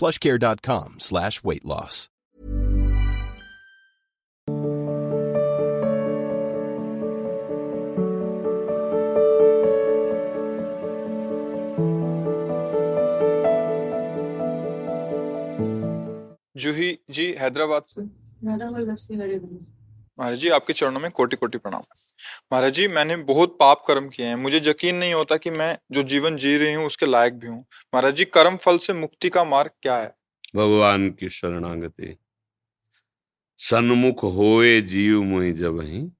plushcare.com slash weight loss. जूही जी हैदराबाद से महाराज जी, आपके चरणों में कोटि कोटि प्रणाम। महाराज जी, मैंने बहुत पाप कर्म किए हैं। मुझे यकीन नहीं होता कि मैं जो जीवन जी रही हूँ, उसके लायक भी हूँ। महाराज जी, कर्म फल से मुक्ति का मार्ग क्या है? भगवान की शरणागति। सन्मुख होए जीव मुहि जब ही,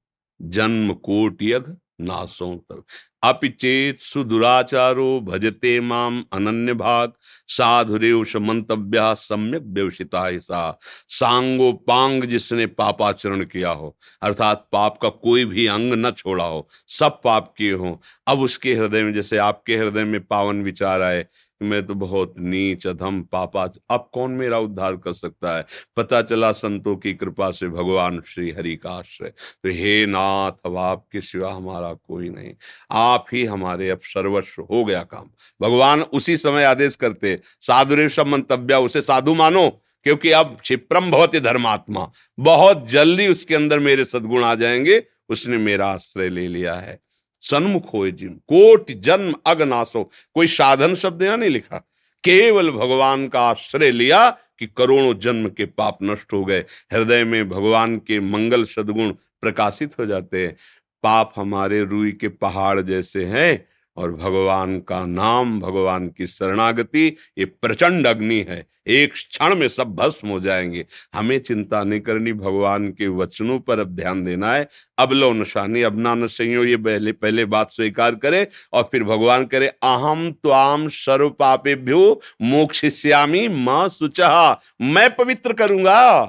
जन्म कोटियग नासों तक। अपिचेत सुदुराचारो भजते माम अनन्य भाग साधुरेव मंतव्य सम्यक व्यवसिता ऐसा सांगो पांग जिसने पापाचरण किया हो। अर्थात पाप का कोई भी अंग न छोड़ा हो। सब पाप किए हो। अब उसके हृदय में, जैसे आपके हृदय में पावन विचार आए मैं तो बहुत नीच, अधम पापा अब कौन मेरा उद्धार कर सकता है? पता चला संतों की कृपा से भगवान श्री हरि का आश्रय। तो हे नाथ, अब आपके सिवा हमारा कोई नहीं। आप ही हमारे अब सर्वस्व हो गया काम। भगवान उसी समय आदेश करते साधुरेश मंतव्य, उसे साधु मानो, क्योंकि अब क्षिप्रम भवती धर्मात्मा। बहुत जल्दी उसके अंदर मेरे सदगुण आ जाएँगे, उसने मेरा आश्रय ले लिया है। सन्मुख हो जिम। कोट जन्म अगनाशो कोई साधन शब्द यहाँ नहीं लिखा। केवल भगवान का आश्रय लिया कि करोड़ों जन्म के पाप नष्ट हो गए। हृदय में भगवान के मंगल सदगुण प्रकाशित हो जाते हैं। पाप हमारे रुई के पहाड़ जैसे हैं। और भगवान का नाम, भगवान की शरणागति, ये प्रचंड अग्नि है। एक क्षण में सब भस्म हो जाएँगे। हमें चिंता नहीं करनी, भगवान के वचनों पर अब ध्यान देना है। अब लो नशानी, अब ना नशो ये पहले पहले बात स्वीकार करे और फिर भगवान करे अहम त्वाम सर्व पापेभ्यो मोक्षिष्यामी माँ सुचहा मैं पवित्र करूँगा।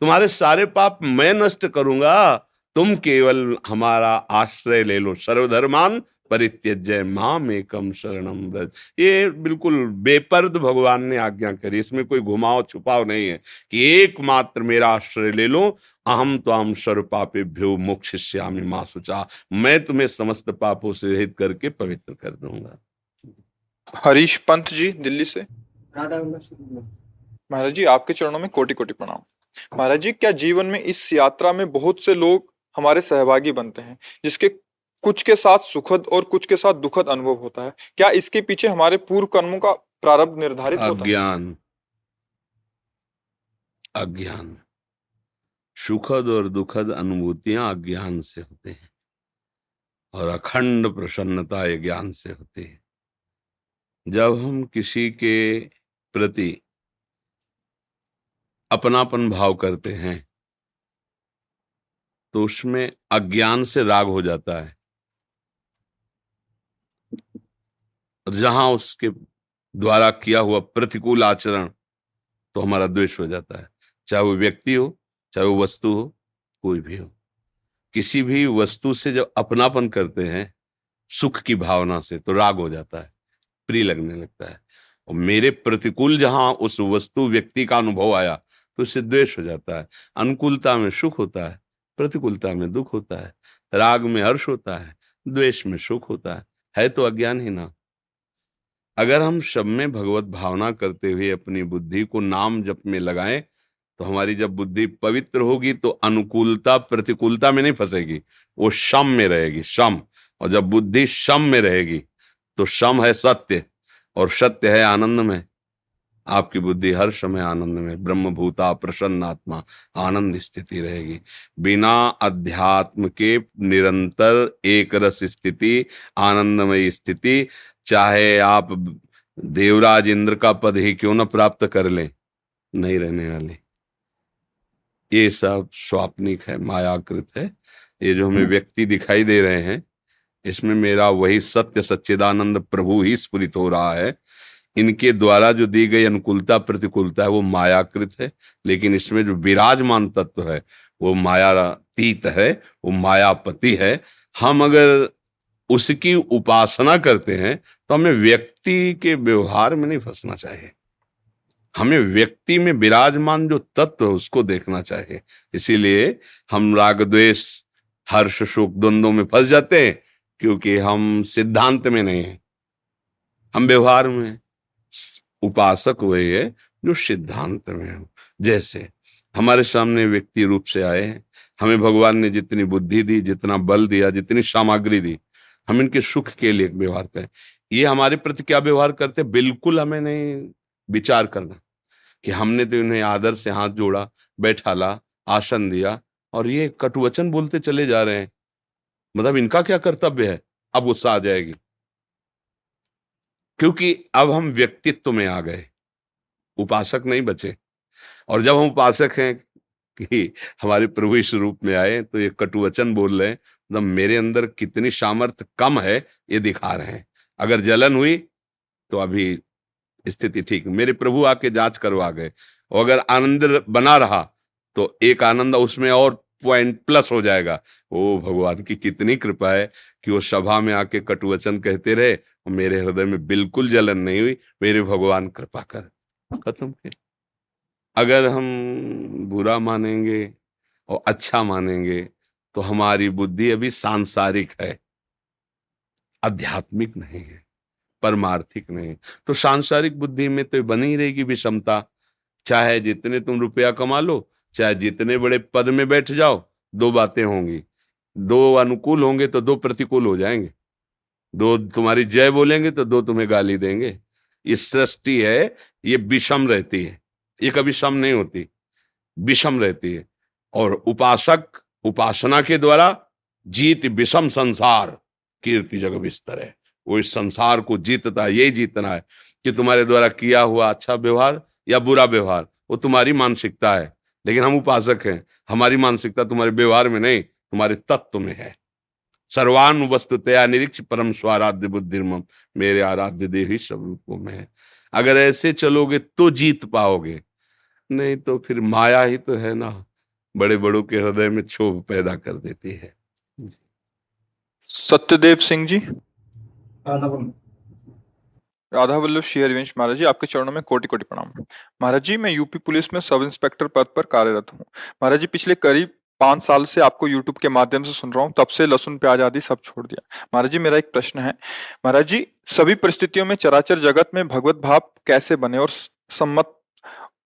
तुम्हारे सारे पाप मैं नष्ट करूँगा। तुम केवल हमारा आश्रय ले लो सर्वधर्मान परित्यजय माम एकम शरणम व्रज। ये बिल्कुल बेपर्द भगवान ने आज्ञा करी इसमें कोई घुमाव छुपाव नहीं है कि एकमात्र मेरा आश्रय ले लो अहम तो आम सर्व पापे भ्यो मोक्षिष्यामी माँ सुचा मैं तुम्हें समस्त पापों से रहित करके पवित्र कर दूँगा। हरीश पंत जी दिल्ली से। महाराज जी आपके चरणों में कोटि कोटि प्रणाम। महाराज जी क्या जीवन में इस यात्रा में बहुत से लोग हमारे सहभागी बनते हैं, जिसके कुछ के साथ सुखद और कुछ के साथ दुखद अनुभव होता है। क्या इसके पीछे हमारे पूर्व कर्मों का प्रारंभ निर्धारित होता है? अज्ञान। अज्ञान। सुखद और दुखद अनुभूतियाँ अज्ञान से होते हैं, और अखंड प्रसन्नता ये ज्ञान से होती है। जब हम किसी के प्रति अपनापन भाव करते हैं तो उसमें अज्ञान से राग हो जाता है। जहाँ उसके द्वारा किया हुआ प्रतिकूल आचरण तो हमारा द्वेष हो जाता है। चाहे वो व्यक्ति हो, चाहे वो वस्तु हो, कोई भी हो। किसी भी वस्तु से जब अपनापन करते हैं, सुख की भावना से तो राग हो जाता है, प्रिय लगने लगता है। और मेरे प्रतिकूल जहाँ उस वस्तु, व्यक्ति का अनुभव आया तो उससे द्वेष हो जाता है, अनुकूलता में सुख होता है। प्रतिकूलता में दुख होता है, राग में हर्ष होता है, द्वेष में सुख होता है है तो अज्ञान ही ना। अगर हम सब में भगवत भावना करते हुए अपनी बुद्धि को नाम जप में लगाएँ तो हमारी जब बुद्धि पवित्र होगी तो अनुकूलता प्रतिकूलता में नहीं फंसेगी, वो शम में रहेगी, शम। और जब बुद्धि शम में रहेगी तो शम है सत्य, और सत्य है आनंद में आपकी बुद्धि हर समय आनंद में ब्रह्म भूता प्रसन्न आत्मा आनंद स्थिति रहेगी। बिना अध्यात्म के निरंतर एक रस स्थिति आनंदमय स्थिति चाहे आप देवराज इंद्र का पद ही क्यों न प्राप्त कर लें नहीं रहने वाली। ये सब स्वाप्निक है मायाकृत है ये जो हमें व्यक्ति दिखाई दे रहे हैं इसमें मेरा वही सत्य सच्चिदानंद प्रभु ही स्फुरित हो रहा है इनके द्वारा जो दी गई अनुकूलता, प्रतिकूलता है, वो मायाकृत है, लेकिन इसमें जो विराजमान तत्व है, वो मायातीत है, वो मायापति है। हम अगर उसकी उपासना करते हैं तो हमें व्यक्ति के व्यवहार में नहीं फंसना चाहिए। हमें व्यक्ति में विराजमान जो तत्व है, उसको देखना चाहिए। इसीलिए हम राग द्वेष हर्ष, शोक द्वंद्व में फंस जाते हैं, क्योंकि हम सिद्धांत में नहीं है। हम व्यवहार में उपासक हुए है जो सिद्धांत में हो। जैसे, हमारे सामने व्यक्ति रूप से आए हैं। हमें भगवान ने जितनी बुद्धि दी, जितना बल दिया, जितनी सामग्री दी, हम इनके सुख के लिए व्यवहार करें। ये हमारे प्रति क्या व्यवहार करते? बिल्कुल हमें नहीं विचार करना कि हमने तो इन्हें आदर से हाथ जोड़ा, बैठाला, आसन दिया और ये कटुवचन बोलते चले जा रहे हैं। मतलब इनका क्या कर्तव्य है? अब गुस्सा आ जाएगी। क्योंकि अब हम व्यक्तित्व में आ गए। उपासक नहीं बचे। और जब हम उपासक हैं कि हमारे प्रभु इस रूप में आए तो ये कटुवचन बोल रहे हैं मतलब मेरे अंदर कितनी सामर्थ्य कम है, ये दिखा रहे हैं। अगर जलन हुई तो अभी स्थिति ठीक मेरे प्रभु आके जाँच करवा गए। और अगर आनंद बना रहा तो एक आनंद उसमें और पॉइंट प्लस हो जाएगा। ओ भगवान की कितनी कृपा है कि वो सभा में आके कटुवचन कहते रहे और मेरे हृदय में बिल्कुल जलन नहीं हुई। मेरे भगवान कृपा कर, खत्म के अगर हम बुरा मानेंगे और अच्छा मानेंगे तो हमारी बुद्धि अभी सांसारिक है। आध्यात्मिक नहीं है, परमार्थिक नहीं। तो सांसारिक बुद्धि में तो बनी रहेगी विषमता। चाहे जितने तुम रुपया कमा लो, चाहे जितने बड़े पद में बैठ जाओ, दो बातें होंगी। दो अनुकूल होंगे तो दो प्रतिकूल हो जाएँगे। दो तुम्हारी जय बोलेंगे तो दो तुम्हें गाली देंगे। ये सृष्टि है, ये विषम रहती है। ये कभी सम नहीं होती, विषम रहती है। और उपासक उपासना के द्वारा जीत विषम संसार, कीर्ति जग बिस्तर है। वो इस संसार को जीतता है, यही जीतना है कि तुम्हारे द्वारा किया हुआ अच्छा व्यवहार या बुरा व्यवहार, वो तुम्हारी मानसिकता है। लेकिन हम उपासक हैं, हमारी मानसिकता तुम्हारे व्यवहार में नहीं, तुम्हारे तत्व में है। सर्वान वस्तुतया निरीक्ष परम स्वाराध्य बुद्धि मेरे आराध्य देवी सब रूपों में है। अगर ऐसे चलोगे तो जीत पाओगे नहीं तो फिर माया ही तो है ना बड़े बड़ों के हृदय में क्षोभ पैदा कर देती है। सत्यदेव सिंह जी। राधा वल्लभ श्री हरिवंश महाराज जी आपके चरणों में कोटि कोटि प्रणाम। महाराज जी मैं यूपी पुलिस में सब इंस्पेक्टर पद पर कार्यरत हूँ। महाराज जी पिछले करीब पाँच साल से आपको यूट्यूब के माध्यम से सुन रहा हूँ, तब से लहसुन, प्याज आदि सब छोड़ दिया। महाराज जी, मेरा एक प्रश्न है। महाराज जी, सभी परिस्थितियों में चराचर जगत में भगवत भाव कैसे बने और सम्मत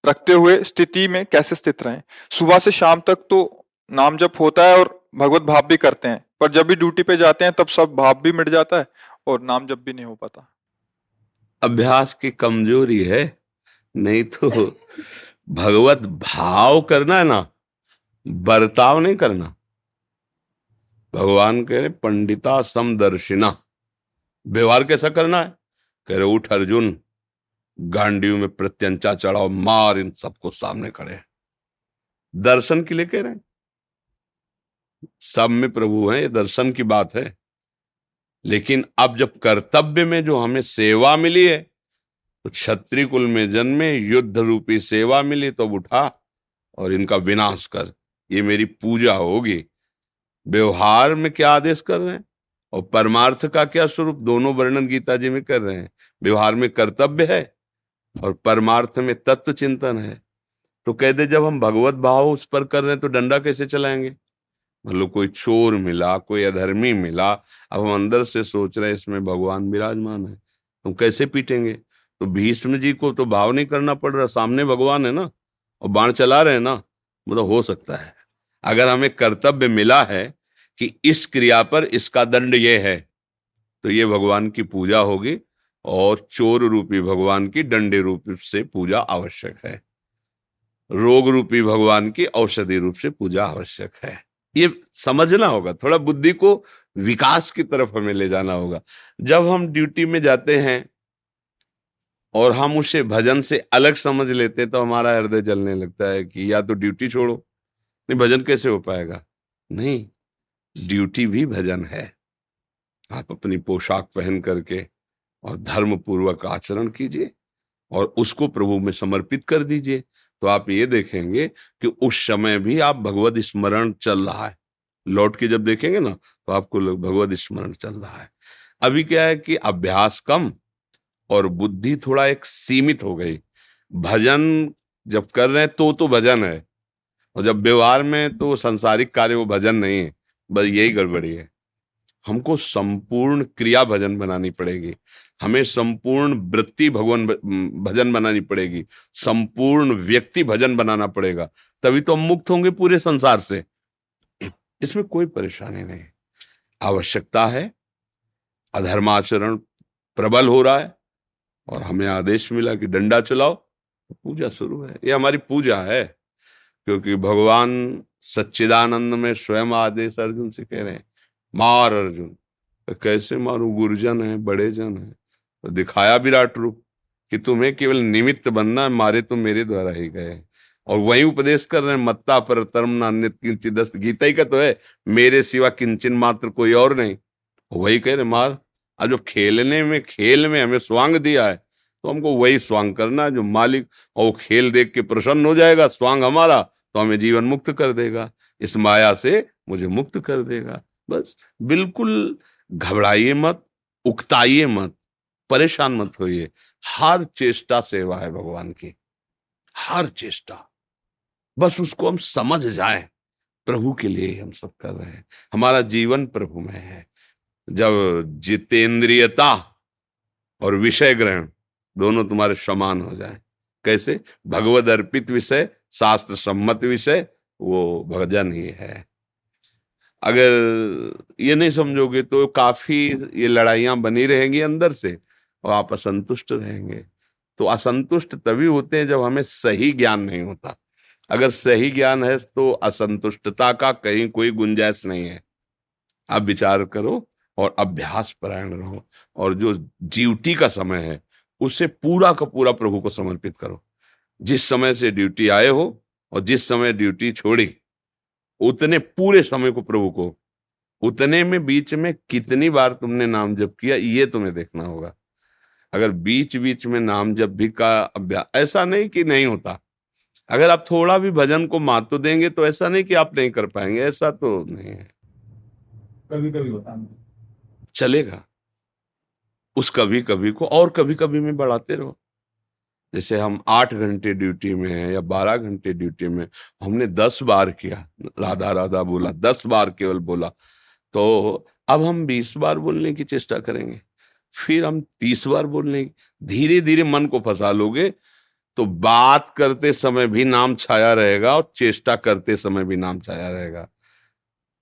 रखते हुए स्थिति में कैसे स्थित रहे? सुबह से शाम तक तो नाम जप होता है और भगवत भाव भी करते हैं, पर जब भी ड्यूटी पे जाते हैं, तब सब भाव भी मिट जाता है और नाम जप भी नहीं हो पाता। अभ्यास की कमज़ोरी है, नहीं तो भगवत भाव करना है ना। बर्ताव नहीं करना। भगवान कह रहे, पंडिता समदर्शिना व्यवहार कैसा करना है? कह रहे, उठ अर्जुन गांडियों में प्रत्यंचा चढ़ाओ, मार इन सबको सामने खड़े दर्शन के लिए कह रहे हैं। सब में प्रभु हैं, ये दर्शन की बात है। लेकिन अब जब कर्तव्य में जो हमें सेवा मिली है तो क्षत्रिय कुल में जन्मे, युद्ध रूपी सेवा मिली तो उठा और इनका विनाश कर। ये मेरी पूजा होगी। व्यवहार में क्या आदेश कर रहे हैं? और परमार्थ का क्या स्वरूप? दोनों वर्णन गीता जी में कर रहे हैं। व्यवहार में कर्तव्य है और परमार्थ में तत्व चिंतन है। तो कह दे, जब हम भगवत भाव उस पर कर रहे हैं तो डंडा कैसे चलाएँगे? मतलब कोई चोर मिला, कोई अधर्मी मिला, अब हम अंदर से सोच रहे हैं, इसमें भगवान विराजमान है। तो कैसे पीटेंगे? तो भीष्म जी को तो भाव नहीं करना पड़ रहा, सामने भगवान है ना, और बाण चला रहे हैं ना मतलब हो सकता है। अगर हमें कर्तव्य मिला है कि इस क्रिया पर इसका दंड ये है तो ये भगवान की पूजा होगी और चोर रूपी भगवान की डंडे रूप से पूजा आवश्यक है। रोग रूपी भगवान की औषधि रूप से पूजा आवश्यक है। ये समझना होगा, थोड़ा बुद्धि को विकास की तरफ़ हमें ले जाना होगा। जब हम ड्यूटी में जाते हैं और हम उसे भजन से अलग समझ लेते तो हमारा हृदय जलने लगता है कि या तो ड्यूटी छोड़ो नहीं, भजन कैसे हो पाएगा? नहीं, ड्यूटी भी भजन है। आप अपनी पोशाक पहन करके और धर्म पूर्वक आचरण कीजिए और उसको प्रभु में समर्पित कर दीजिए। तो आप ये देखेंगे कि उस समय भी आप भगवत स्मरण चल रहा है। लौट के जब देखेंगे ना तो आपको भगवत स्मरण चल रहा है। अभी क्या है कि अभ्यास कम और बुद्धि थोड़ा एक सीमित हो गई। भजन जब कर रहे हैं तो तो भजन है। और जब व्यवहार में तो संसारिक कार्य, वो भजन नहीं है, बस यही गड़बड़ी है। हमको संपूर्ण क्रिया भजन बनानी पड़ेगी, हमें संपूर्ण वृत्ति भगवान भजन बनानी पड़ेगी, संपूर्ण व्यक्ति भजन बनाना पड़ेगा, तभी तो हम मुक्त होंगे पूरे संसार से। इसमें कोई परेशानी नहीं। आवश्यकता है, अधर्माचरण प्रबल हो रहा है, और हमें आदेश मिला कि डंडा चलाओ, पूजा शुरू है, ये हमारी पूजा है। क्योंकि भगवान सच्चिदानंद में स्वयं आदेश अर्जुन से कह रहे हैं, मार अर्जुन। तो कैसे मारू? गुरुजन है, बड़े जन है। तो दिखाया विराट रूप कि तुम्हें केवल निमित्त बनना है, मारे तो मेरे द्वारा ही गए और वही उपदेश कर रहे हैं, मत्ता पर तरम नान्य किंचित गीता ही का तो है, मेरे सिवा किंचन मात्र कोई और नहीं। वही कह रहे मार, आज जो खेलने में, खेल में हमें स्वांग दिया है तो हमको वही स्वांग करना है, जो मालिक, और वो खेल देख के प्रसन्न हो जाएगा, स्वांग हमारा। तो हमें जीवन मुक्त कर देगा। इस माया से मुझे मुक्त कर देगा। बस, बिल्कुल घबराइए मत, उकताइए मत, परेशान मत होइए। हर चेष्टा सेवा है भगवान की। हर चेष्टा। बस उसको हम समझ जाए। प्रभु के लिए हम सब कर रहे हैं। हमारा जीवन प्रभु में है। जब जितेंद्रियता और विषय ग्रहण दोनों तुम्हारे समान हो जाए। कैसे? भगवद अर्पित विषय शास्त्र सम्मत विषय, वो भजन ही है। अगर ये नहीं समझोगे तो काफ़ी ये लड़ाइयाँ बनी रहेंगी अंदर से, और आप असंतुष्ट रहेंगे। तो असंतुष्ट तभी होते हैं जब हमें सही ज्ञान नहीं होता। अगर सही ज्ञान है तो असंतुष्टता का कहीं कोई गुंजाइश नहीं है। आप विचार करो और अभ्यास परायण रहो, और जो ड्यूटी का समय है, उसे पूरा का पूरा प्रभु को समर्पित करो। जिस समय से ड्यूटी आए हो और जिस समय ड्यूटी छोड़ी उतने पूरे समय को प्रभु को उतने में बीच में कितनी बार तुमने नाम जप किया ये तुम्हें देखना होगा। अगर बीच बीच में नाम जप भी का अभ्यास ऐसा नहीं कि नहीं होता। अगर आप थोड़ा भी भजन को महत्व देंगे तो ऐसा नहीं कि आप नहीं कर पाएँगे ऐसा तो नहीं है। कभी कभी होता चलेगा। उस कभी कभी को और कभी कभी में बढ़ाते रहो। जैसे हम आठ घंटे ड्यूटी में हैं या बारह घंटे ड्यूटी में, हमने दस बार किया। राधा राधा बोला, दस बार केवल बोला। तो अब हम बीस बार बोलने की चेष्टा करेंगे। फिर हम तीस बार बोलने धीरे धीरे मन को फंसा लोगे तो बात करते समय भी नाम छाया रहेगा और चेष्टा करते समय भी नाम छाया रहेगा।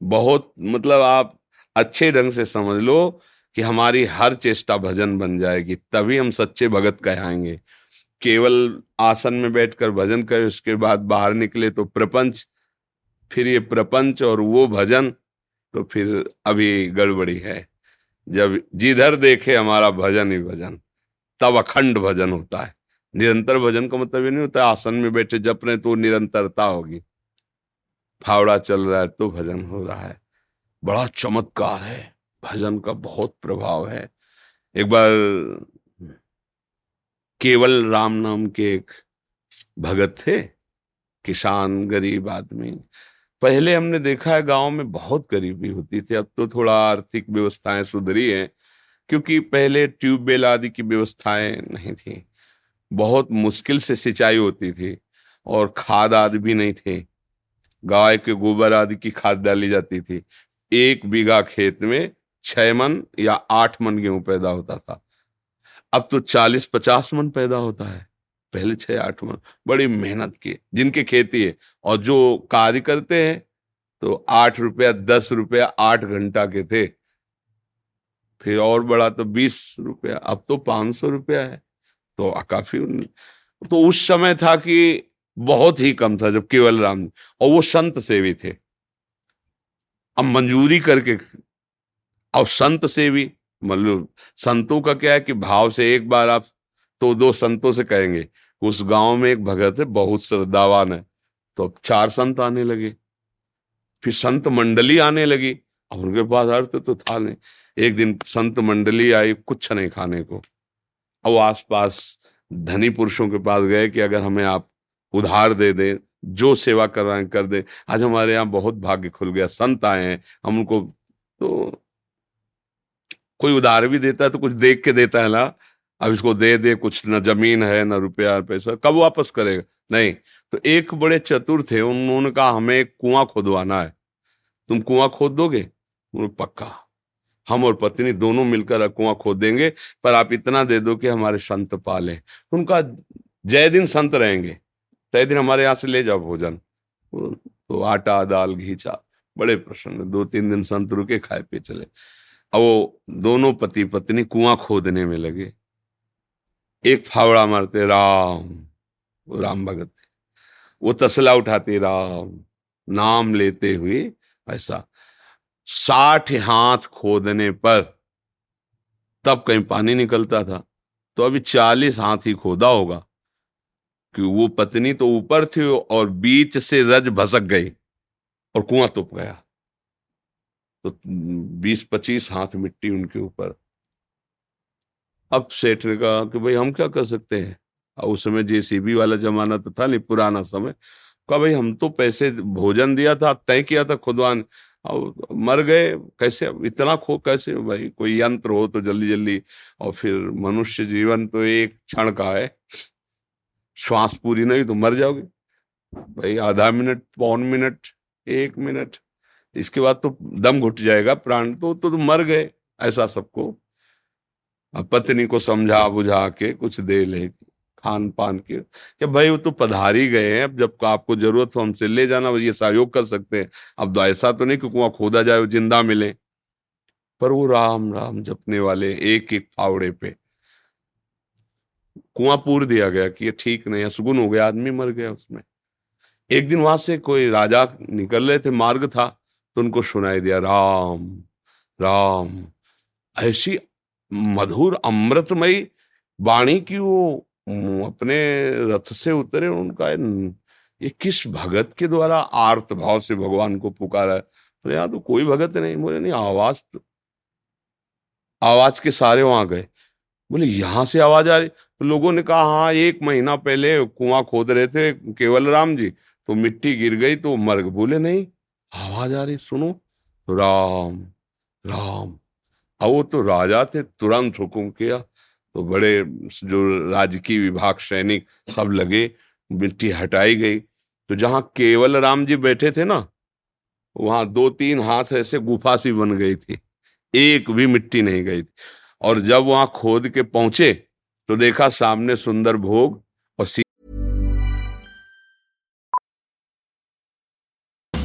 बहुत मतलब आप अच्छे ढंग से समझ लो कि हमारी हर चेष्टा भजन बन जाएगी, तभी हम सच्चे भगत कहलाएँगे। केवल आसन में बैठकर भजन करे, उसके बाद बाहर निकले तो प्रपंच, फिर ये प्रपंच और वो भजन तो फिर अभी गड़बड़ी है। जब जिधर देखे हमारा भजन ही भजन, तब अखंड भजन होता है। निरंतर भजन का मतलब ये नहीं होता, आसन में बैठे जप रहे तो निरंतरता होगी। फावड़ा चल रहा है तो भजन हो रहा है। बड़ा चमत्कार है, भजन का बहुत प्रभाव है। एक बार केवल राम नाम के एक भगत थे, किसान, गरीब आदमी। पहले हमने देखा है गाँव में बहुत गरीबी होती थी, अब तो थोड़ा आर्थिक व्यवस्थाएँ सुधरी हैं, क्योंकि पहले ट्यूबवेल आदि की व्यवस्थाएँ नहीं थी। बहुत मुश्किल से सिंचाई होती थी और खाद आदि भी नहीं थे। गाय के गोबर आदि की खाद डाली जाती थी। एक बीघा खेत में छह मन या आठ मन गेहूँ पैदा होता था। अब तो चालीस पचास मन पैदा होता है। पहले छह, आठ मन, बड़ी मेहनत की। जिनकी खेती है, और जो कार्य करते हैं तो आठ रुपया, दस रुपया, आठ घंटा के थे। फिर और बड़ा तो बीस रुपया, अब तो पाँच सौ रुपया है। तो काफ़ी तो उस समय था कि बहुत ही कम था जब केवल राम और वो संत सेवी थे। अब मंजूरी करके, अब संत सेवी मतलब संतों का क्या है कि भाव से एक बार आप तो दो संतों से कहेंगे, उस गाँव में एक भगत है, बहुत श्रद्धावान है। तो अब चार संत आने लगे। फिर संत मंडली आने लगी। अब उनके पास अर्थ तो था नहीं। एक दिन संत मंडली आई कुछ नहीं खाने को। अब आसपास धनी पुरुषों के पास गए कि अगर हमें आप उधार दे दें, जो सेवा कर रहे हैं, कर दे। आज हमारे यहाँ बहुत भाग्य खुल गया। संत आए हैं, हम उनको तो कोई उधार भी देता है तो कुछ देख के देता है ना। अब इसको दे दे, कुछ न ज़मीन है, ना रुपया पैसा, कब वापस करेगा? नहीं। तो एक बड़े चतुर थे, उन्होंने कहा, हमें कुआँ खोदवाना है। तुम कुआँ खोद दोगे? पक्का। हम और पत्नी दोनों मिलकर कुआँ खोद देंगे पर आप इतना दे दो कि हमारे संत पाले। उनका, जय दिन संत रहेंगे। तय दिन हमारे यहाँ से ले जाओ भोजन। तो आटा, दाल घीचा बड़े प्रसन्न, दो तीन दिन संत रुके, खाए पे चले। वो दोनों पति पत्नी कुआँ खोदने में लगे। एक फावड़ा मारते, राम। वो राम भगत वो तसला उठाते, राम। नाम लेते हुए ऐसा साठ हाथ खोदने पर तब कहीं पानी निकलता था। तो अभी चालीस हाथ ही खोदा होगा, कि वो पत्नी तो ऊपर थी और बीच से रज भसक गई और कुआँ तुप गया। तो बीस पच्चीस हाथ मिट्टी उनके ऊपर। अब सेठ ने कहा कि भाई हम क्या कर सकते हैं? और उस समय जेसीबी वाला जमाना तो था नहीं, पुराना समय। कहा भाई हम तो पैसे, भोजन दिया था, तय किया था खुदवान। और मर गए, कैसे इतना खो, कैसे भाई कोई यंत्र हो तो जल्दी जल्दी और फिर मनुष्य जीवन तो एक क्षण का है। श्वास पूरी नहीं तो मर जाओगे। भाई आधा मिनट, पौन मिनट, एक मिनट। इसके बाद तो दम घुट जाएगा प्राण तो तो, तो मर गए ऐसा सबको। पत्नी को समझा बुझा के कुछ दे ले खान पान के। कि भाई वो तो पधारी गए हैं अब जब आपको ज़रूरत हो हमसे ले जाना ये सहयोग कर सकते हैं। अब तो ऐसा तो नहीं कि कुआँ खोदा जाए ज़िंदा मिले। पर वो राम राम जपने वाले एक एक फावड़े पे। कुआँ पूर दिया गया कि ये ठीक नहीं है सुगुन हो गया आदमी मर गया उसमें। एक दिन वहाँ से कोई राजा निकल रहे थे मार्ग था। तो उनको सुनाई दिया, राम राम, ऐसी मधुर अमृतमयी वाणी की वो अपने रथ से उतरे? उनका ये किस भगत के द्वारा आर्त भाव से भगवान को पुकारा? बोले, यहाँ तो कोई भगत नहीं। बोले, नहीं, आवाज़ तो आवाज़ के सारे वहाँ गए। बोले, यहाँ से आवाज़ आ रही? तो लोगों ने कहा हाँ एक महीना पहले कुआँ खोद रहे थे केवल राम जी तो मिट्टी गिर गई तो मर बोले नहीं। आवाज़ आ रही, सुनो। राम राम। अब वो तो राजा थे, तुरंत हुक्म किया। तो बड़े जो राजकीय विभाग, सैनिक सब लगे, मिट्टी हटाई गई। तो जहाँ केवल राम जी बैठे थे ना, वहाँ दो तीन हाथ ऐसे गुफा सी बन गई थी। एक भी मिट्टी नहीं गई थी। और जब वहाँ खोद के पहुँचे तो देखा सामने सुंदर भोग और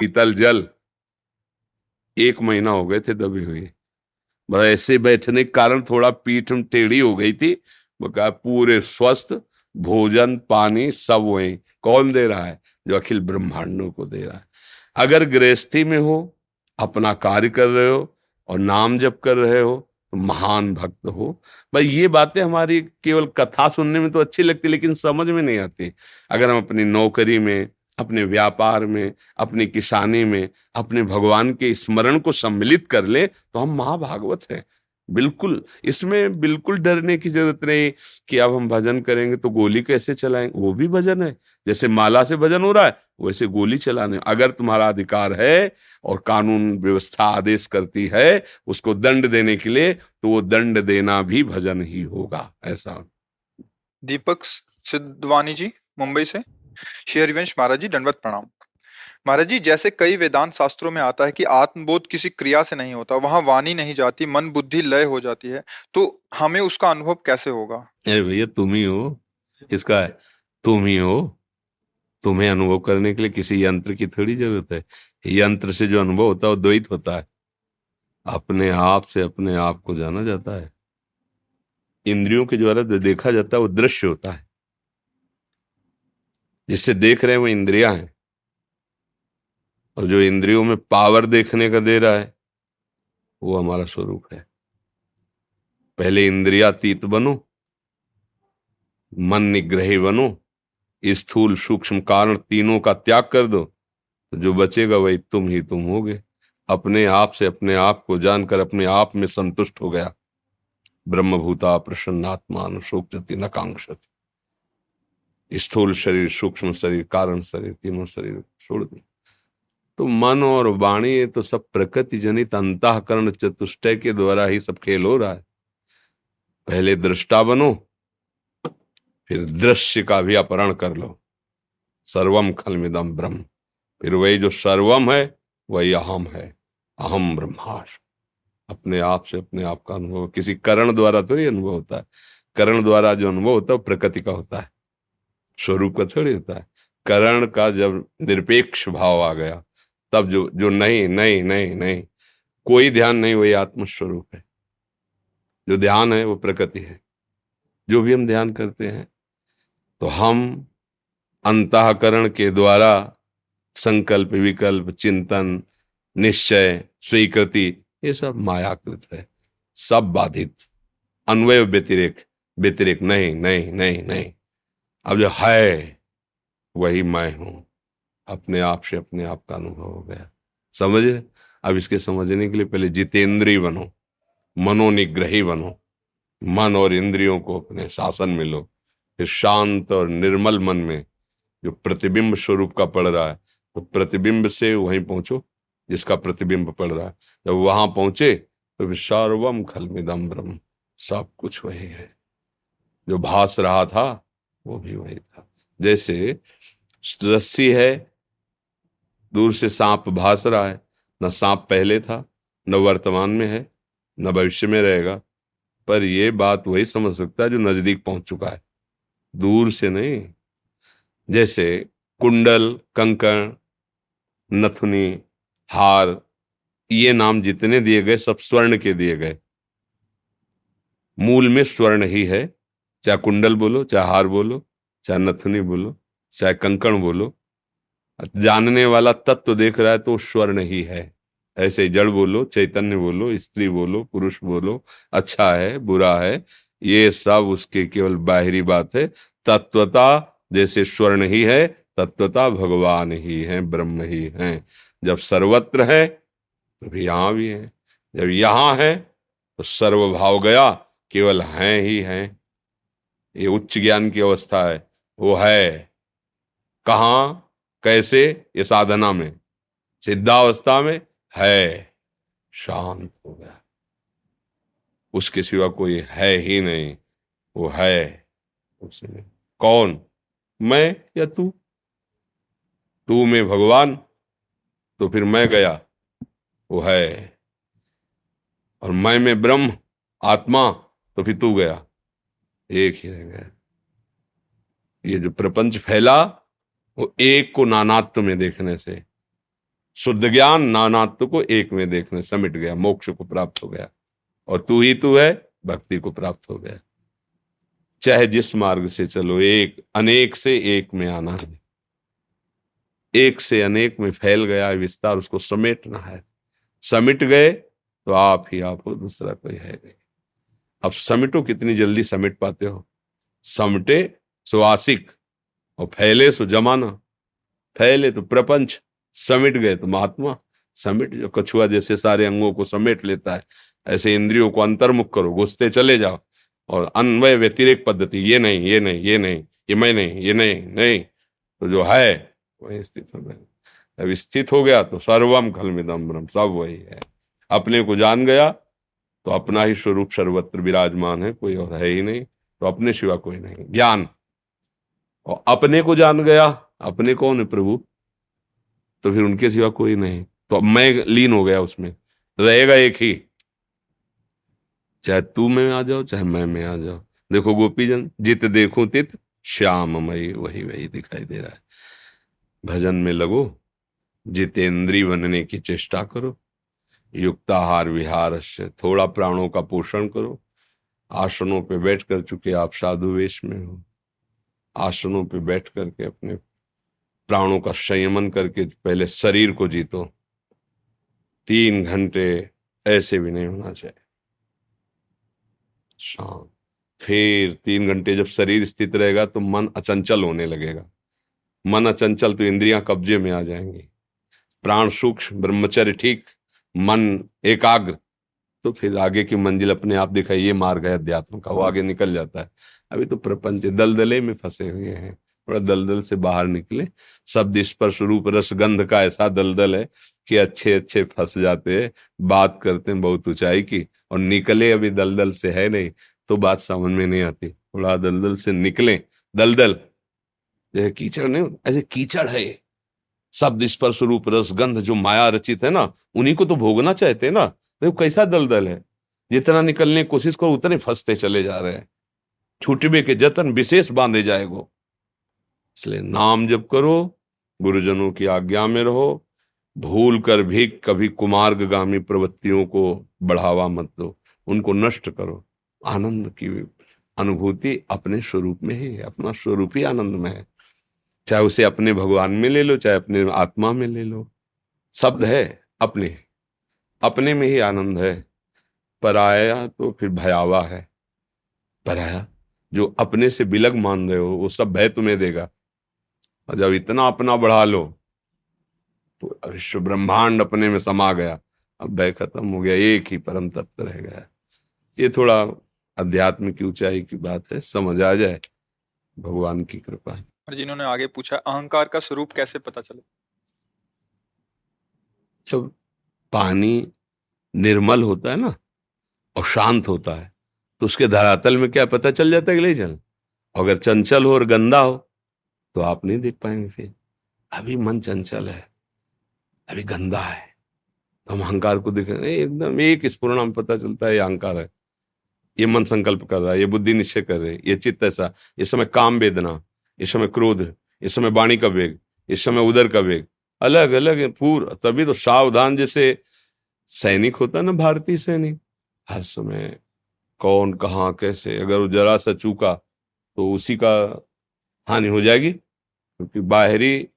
शीतल जल। एक महीना हो गए थे दबे हुए। बस ऐसे बैठने के कारण थोड़ा पीठ टेढ़ी हो गई थी। कहा, पूरे स्वस्थ, भोजन, पानी सब वही। कौन दे रहा है? जो अखिल ब्रह्मांडों को दे रहा है। अगर गृहस्थी में हो, अपना कार्य कर रहे हो और नाम जप कर रहे हो तो महान भक्त हो। भाई, ये बातें हमारी केवल कथा सुनने में तो अच्छी लगती, लेकिन समझ में नहीं आती। अगर हम अपनी नौकरी में अपने व्यापार में, अपनी किसानी में, अपने भगवान के स्मरण को सम्मिलित कर ले तो हम महाभागवत हैं। बिल्कुल, इसमें बिल्कुल डरने की ज़रूरत नहीं कि अब हम भजन करेंगे तो गोली कैसे चलाएँगे वो भी भजन है। जैसे माला से भजन हो रहा है, वैसे गोली चलाने। अगर तुम्हारा अधिकार है और कानून व्यवस्था आदेश करती है उसको दंड देने के लिए तो वो दंड देना भी भजन ही होगा। ऐसा। दीपक सिद्धवानी जी, मुंबई से? श्री हरिवंश महाराज जी, दंडवत प्रणाम। महाराज जी, जैसे कई वेदांत शास्त्रों में आता है कि आत्मबोध किसी क्रिया से नहीं होता, वहाँ वाणी नहीं जाती, मन बुद्धि लय हो जाती है तो हमें उसका अनुभव कैसे होगा? अरे भैया, तुम ही हो। इसका तुम ही हो। तुम्हें अनुभव करने के लिए किसी यंत्र की थोड़ी ज़रूरत है। यंत्र से जो अनुभव होता है, वो द्वैत होता है। अपने आप से अपने आप को जाना जाता है। इंद्रियों के द्वारा जो देखा जाता है, वो दृश्य होता है। जिससे देख रहे हैं वो इंद्रिया हैं। और जो इंद्रियों में पावर देखने का दे रहा है, वो हमारा स्वरूप है। पहले इंद्रियातीत बनो, मन निग्रही बनो, स्थूल सूक्ष्म कारण तीनों का त्याग कर दो तो जो बचेगा वही तुम ही तुम होगे। अपने आप से अपने आप को जानकर अपने आप में संतुष्ट हो गया। ब्रह्मभूता प्रसन्नात्मा अनुशोकती न स्थूल शरीर, सूक्ष्म शरीर, कारण शरीर, तीनों शरीर छोड़ दिया तो मन और वाणी तो सब प्रकृति जनित अंतकरण चतुष्टय के द्वारा ही सब खेल हो रहा है। पहले दृष्टा बनो, फिर दृश्य का भी अपहरण कर लो। सर्वम खलमिदम ब्रह्म। फिर वही जो सर्वम है, वही अहम है। अहम ब्रह्माश अपने आप से अपने आप का अनुभव। किसी करण द्वारा थोड़ी अनुभव होता। है करण द्वारा जो अनुभव होता है, वो प्रकृति का होता है। स्वरूप का थोड़ी होता है। करण का जब निरपेक्ष भाव आ गया, तब जो जो नहीं नहीं नहीं नहीं, कोई ध्यान नहीं, वही आत्मस्वरूप है। जो ध्यान है, वो प्रकृति है। जो भी हम ध्यान करते हैं तो हम अंतकरण के द्वारा संकल्प, विकल्प, चिंतन, निश्चय, स्वीकृति, ये सब मायाकृत है। सब बाधित। अन्वय व्यतिरेक व्यतिरेक, नहीं नहीं नहीं नहीं। अब जो है, वही मैं हूँ। अपने आप से अपने आप का अनुभव हो गया। समझ? रहे अब इसके समझने के लिए पहले जितेंद्रीय बनो, मनोनिग्रही बनो। मन और इंद्रियों को अपने शासन में लो। फिर शांत और निर्मल मन में जो प्रतिबिंब स्वरूप का पड़ रहा है तो प्रतिबिंब से वहीं पहुंचो, जिसका प्रतिबिंब पड़ रहा है। जब वहाँ पहुँचे तो फिर सर्वम खलमिदम ब्रह्म। सब कुछ वही है। जो भास रहा था वो भी वही था। जैसे रस्सी है, दूर से सांप भास रहा है, न सांप पहले था, न वर्तमान में है, न भविष्य में रहेगा। पर यह बात वही समझ सकता है जो नज़दीक पहुँच चुका है। दूर से नहीं। जैसे कुंडल, कंकण, नथुनी, हार, ये नाम जितने दिए गए सब स्वर्ण के दिए गए। मूल में स्वर्ण ही है चाहे कुंडल बोलो, चाहे हार बोलो, चाहे नथुनी बोलो, चाहे कंकण बोलो। जानने वाला तत्व तो देख रहा है तो स्वर्ण ही है। ऐसे जड़ बोलो, चैतन्य बोलो, स्त्री बोलो, पुरुष बोलो अच्छा है, बुरा है, ये सब उसके केवल बाहरी बात है। तत्वता जैसे स्वर्ण ही है, तत्वता भगवान ही है, ब्रह्म ही है। जब सर्वत्र है तो भी यहाँ भी है। जब यहाँ है तो सर्वभाव गया, केवल है ही है। ये उच्च ज्ञान की अवस्था है। वो है। कहा? कैसे? ये साधना में। सिद्धावस्था में है। शांत हो गया। उसके सिवा कोई है ही नहीं। वो है उसमें। कौन? मैं या तू? तू में भगवान। तो फिर मैं गया। वो है। और मैं में ब्रह्म। आत्मा। तो फिर तू गया। एक ही रह गया। ये जो प्रपंच फैला, वो एक को नानात्व में देखने से, शुद्ध ज्ञान नानात्व को एक में देखने समिट गया, मोक्ष को प्राप्त हो गया। और तू ही तू है, भक्ति को प्राप्त हो गया। चाहे जिस मार्ग से चलो, एक, अनेक से एक में आना है। एक से अनेक में फैल गया विस्तार, उसको समेटना है। समिट गए तो आप ही आप हो, दूसरा कोई है नहीं। अब समिटो कितनी जल्दी समिट पाते हो। समटे सो आसिक और फैले सो जमाना। फैले तो प्रपंच, समिट गए तो महात्मा। समिट जो कछुआ जैसे सारे अंगों को समेट लेता है। ऐसे इंद्रियों को अंतर्मुख करो, घुसते चले जाओ। और अन्वय व्यतिरेक पद्धति, ये नहीं ये नहीं ये नहीं, ये मैं नहीं, ये नहीं नहीं। तो जो है, वही स्थित हो गया। अब स्थित हो गया तो सर्वम खलमिदम ब्रह्म, सब वही है। अपने को जान गया तो अपना ही स्वरूप सर्वत्र विराजमान है, कोई और है ही नहीं तो अपने सिवा कोई नहीं। ज्ञान। और अपने को जान गया, अपने कौन है प्रभु? तो फिर उनके सिवा कोई नहीं। तो मैं लीन हो गया उसमें। रहेगा एक ही। चाहे तू में आ जाओ, चाहे मैं में आ जाओ देखो गोपीजन, जित देखो तित, श्याममयी वही वही दिखाई दे रहा है। भजन में लगो जितेंद्री बनने की चेष्टा करो। युक्ताहार विहार से थोड़ा प्राणों का पोषण करो। आसनों पे बैठ कर चुके आप साधु वेश में हो, आसनों पे बैठ करके अपने प्राणों का संयमन करके पहले शरीर को जीतो। तीन घंटे ऐसे भी नहीं होना चाहिए। शाम फिर तीन घंटे जब शरीर स्थित रहेगा तो मन अचंचल होने लगेगा। मन अचंचल तो इंद्रियाँ कब्जे में आ जाएँगी। प्राण सूक्ष्म, ब्रह्मचर्य ठीक। मन एकाग्र। तो फिर आगे की मंजिल अपने आप दिखाई, ये मार्ग है अध्यात्म का, वो आगे निकल जाता है। अभी तो प्रपंच दलदले में फंसे हुए हैं, थोड़ा दलदल से बाहर निकले। शब्द स्पर्श रूप रस गंध का ऐसा दलदल है कि अच्छे अच्छे फंस जाते हैं, बात करते हैं बहुत ऊंचाई की, और निकले अभी दलदल से है नहीं तो बात समझ में नहीं आती। थोड़ा दलदल से निकले, दलदल। जैसे कीचड़ नहीं ऐसे कीचड़ है। शब्द स्पर्श रूप रस गंध जो माया रचित है ना, उन्हीं को तो भोगना चाहते हैं ना। देखो कैसा दलदल है। जितना निकलने की कोशिश करो, उतने फंसते चले जा रहे हैं। छुटबे के जतन विशेष बांधे जाएगो। इसलिए नाम जप करो, गुरुजनों की आज्ञा में रहो। भूल कर भी कभी कुमार्गामी प्रवृत्तियों को बढ़ावा मत दो। उनको नष्ट करो। आनंद की अनुभूति अपने स्वरूप में ही है, अपना स्वरूप ही आनंद में है। चाहे उसे अपने भगवान में ले लो, चाहे अपने आत्मा में ले लो। शब्द है अपने। अपने में ही आनंद है। पराया तो फिर भयावा है। पराया, जो अपने से बिलग मान रहे हो, वो सब भय तुम्हें देगा। और जब इतना अपना बढ़ा लो तो विश्व ब्रह्मांड अपने में समा गया। अब भय खत्म हो गया, एक ही परम तत्व रह गया। ये थोड़ा अध्यात्म की ऊंचाई की बात है, समझ आ जाए। भगवान की कृपा और जिन्होंने आगे पूछा, अहंकार का स्वरूप कैसे पता चले? जब पानी निर्मल होता है ना और शांत होता है तो उसके धरातल में क्या पता चल जाता है कि नहीं अगर चंचल हो और गंदा हो तो आप नहीं देख पाएँगे फिर। अभी मन चंचल है, अभी गंदा है। तो हम अहंकार को देखें एकदम एक स्पूर्ण में पता चलता है, ये अहंकार है। ये मन संकल्प कर रहा है, ये बुद्धि निश्चय कर रही ये चित्त ऐसा इस समय काम वेदना। इस समय क्रोध है, इस समय वाणी का वेग, इस समय उदर का वेग। अलग अलग पूर्व तभी तो सावधान जैसे सैनिक होता ना, भारतीय सैनिक। हर समय कौन, कहाँ, कैसे, अगर वो जरा सा चूका तो उसी का हानि हो जाएगी, क्योंकि बाहरी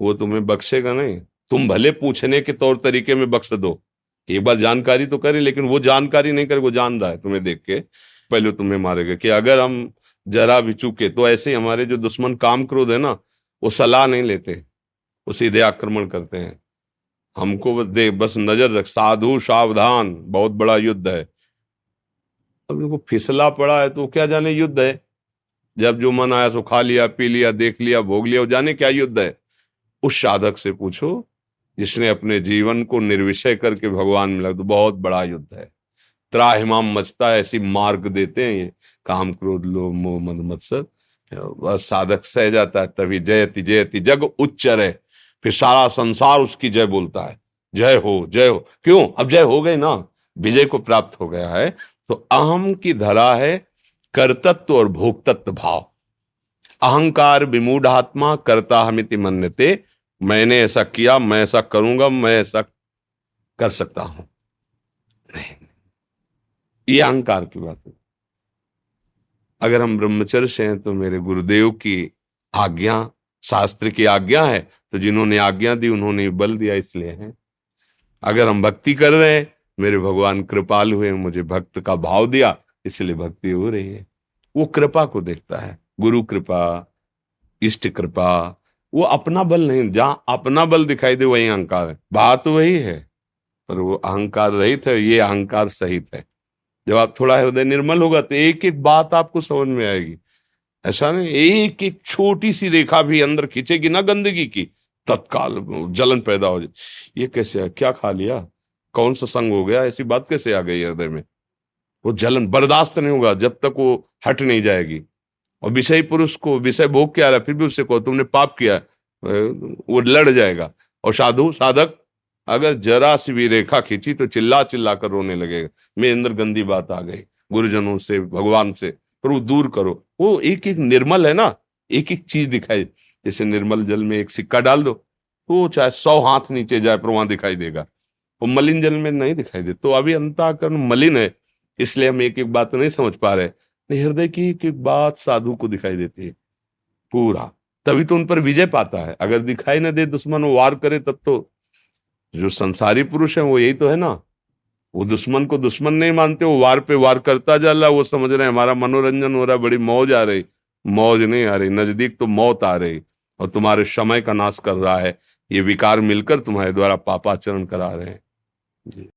वो तुम्हें बख्शेगा नहीं। तुम भले पूछने के तौर तरीके में बख्श दो, एक बार जानकारी तो करे, लेकिन वो जानकारी नहीं करे, वो जान रहा है तुम्हें देख के, पहले तुम्हें मारेगा कि अगर हम जरा भी चूके तो ऐसे ही हमारे जो दुश्मन काम क्रोध है ना, वो सलाह नहीं लेते, वो सीधे आक्रमण करते हैं। हमको दे, बस नज़र रख, साधु सावधान, बहुत बड़ा युद्ध है। अब देखो फिसला पड़ा है तो क्या जाने युद्ध है? जब जो मन आया, सो खा लिया, पी लिया, देख लिया, भोग लिया, वो जाने क्या युद्ध है? उस साधक से पूछो, जिसने अपने जीवन को निर्विषय करके भगवान में लग तो बहुत बड़ा युद्ध है। त्राहिमाम मचता है, ऐसी मार्ग देते हैं ये। काम क्रोध लो मोह, मद, मत्सर। बस साधक सह जाता है, तभी जयति जयति, जग उच्चर। फिर सारा संसार उसकी जय बोलता है। जय हो जय हो। क्यों? अब जय हो गई ना? विजय को प्राप्त हो गया है। तो अहम की धरा है कर्तत्व और भोक्तत्व भाव। अहंकार विमूढ़ आत्मा करता हमिति मन्यते। मैंने ऐसा किया, मैं ऐसा करूँगा, मैं ऐसा कर सकता हूँ। नहीं। ये अहंकार की बात है। अगर हम ब्रह्मचर्य से हैं तो मेरे गुरुदेव की आज्ञा, शास्त्र की आज्ञा है तो जिन्होंने आज्ञा दी, उन्होंने बल दिया इसलिए है। अगर हम भक्ति कर रहे हैं, मेरे भगवान कृपाल हुए, मुझे भक्त का भाव दिया, इसलिए भक्ति हो रही है। वो कृपा को देखता है। गुरु कृपा, इष्ट कृपा, वो अपना बल नहीं, जहाँ अपना बल दिखाई दे, वही अहंकार है। बात वही है, पर वो अहंकार रहित है, ये अहंकार सहित है। जब आप थोड़ा हृदय निर्मल होगा तो एक एक बात आपको समझ में आएगी। ऐसा नहीं, एक एक छोटी सी रेखा भी अंदर खींचेगी ना गंदगी की, तत्काल जलन पैदा हो जाए। ये कैसे है? क्या खा लिया? कौन सा संग हो गया? ऐसी बात कैसे आ गई हृदय में? वो जलन बर्दाश्त नहीं होगा जब तक वो हट नहीं जाएगी। और विषय पुरुष को विषय भोग के आ रहा फिर भी उससे कहो, तुमने पाप किया वो लड़ जाएगा। और साधु, साधक अगर जरा सी भी रेखा खींची तो चिल्ला चिल्ला कर रोने लगेगा। मेरे अंदर गंदी बात आ गई। गुरुजनों से, भगवान से पर वो दूर करो। वो एक एक निर्मल है ना एक एक चीज़ दिखाई जैसे निर्मल जल में एक सिक्का डाल दो तो चाहे सौ हाथ नीचे जाए पर वहाँ दिखाई देगा। वो मलिन जल में नहीं दिखाई दे। तो अभी अंताकरण मलिन है, इसलिए हम एक एक बात नहीं समझ पा रहे। हृदय की एक एक बात साधु को दिखाई देती है। पूरा। तभी तो उन पर विजय पाता है। अगर दिखाई ना दे दुश्मन, वो वार करे तब तो जो संसारी पुरुष है, वो यही तो है ना। वो दुश्मन को दुश्मन नहीं मानते, वो वार पे वार करता जा रहा वो समझ रहे हैं, हमारा मनोरंजन हो रहा है, बड़ी मौज आ रही। मौज नहीं आ रही, नज़दीक तो मौत आ रही, और तुम्हारे समय का नाश कर रहा है। ये विकार मिलकर तुम्हारे द्वारा पापाचरण करा रहे हैं। जी।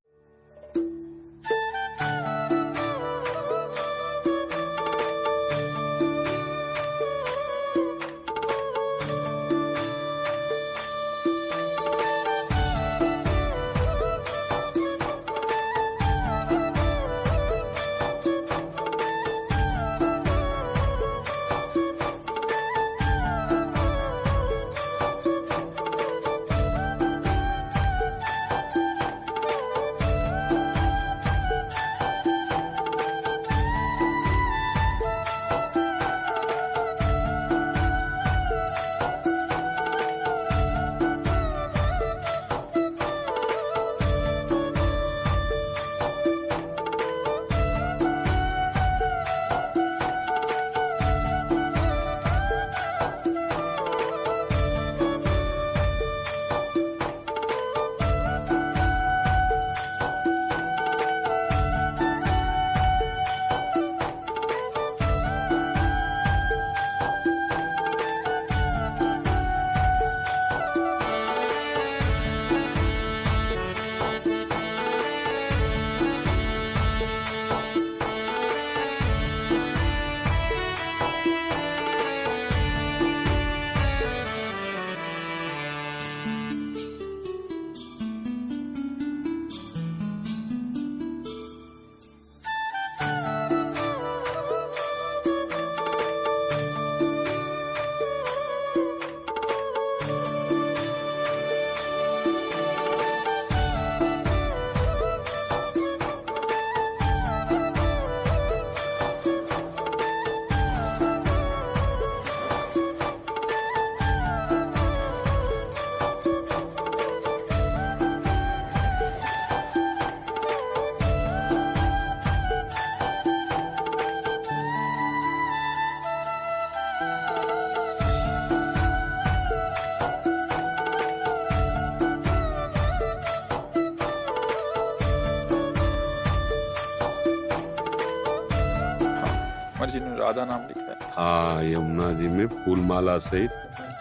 राधा नाम लिखा है। हाँ यमुना जी में फूलमाला सहित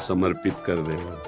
समर्पित कर रहे हैं।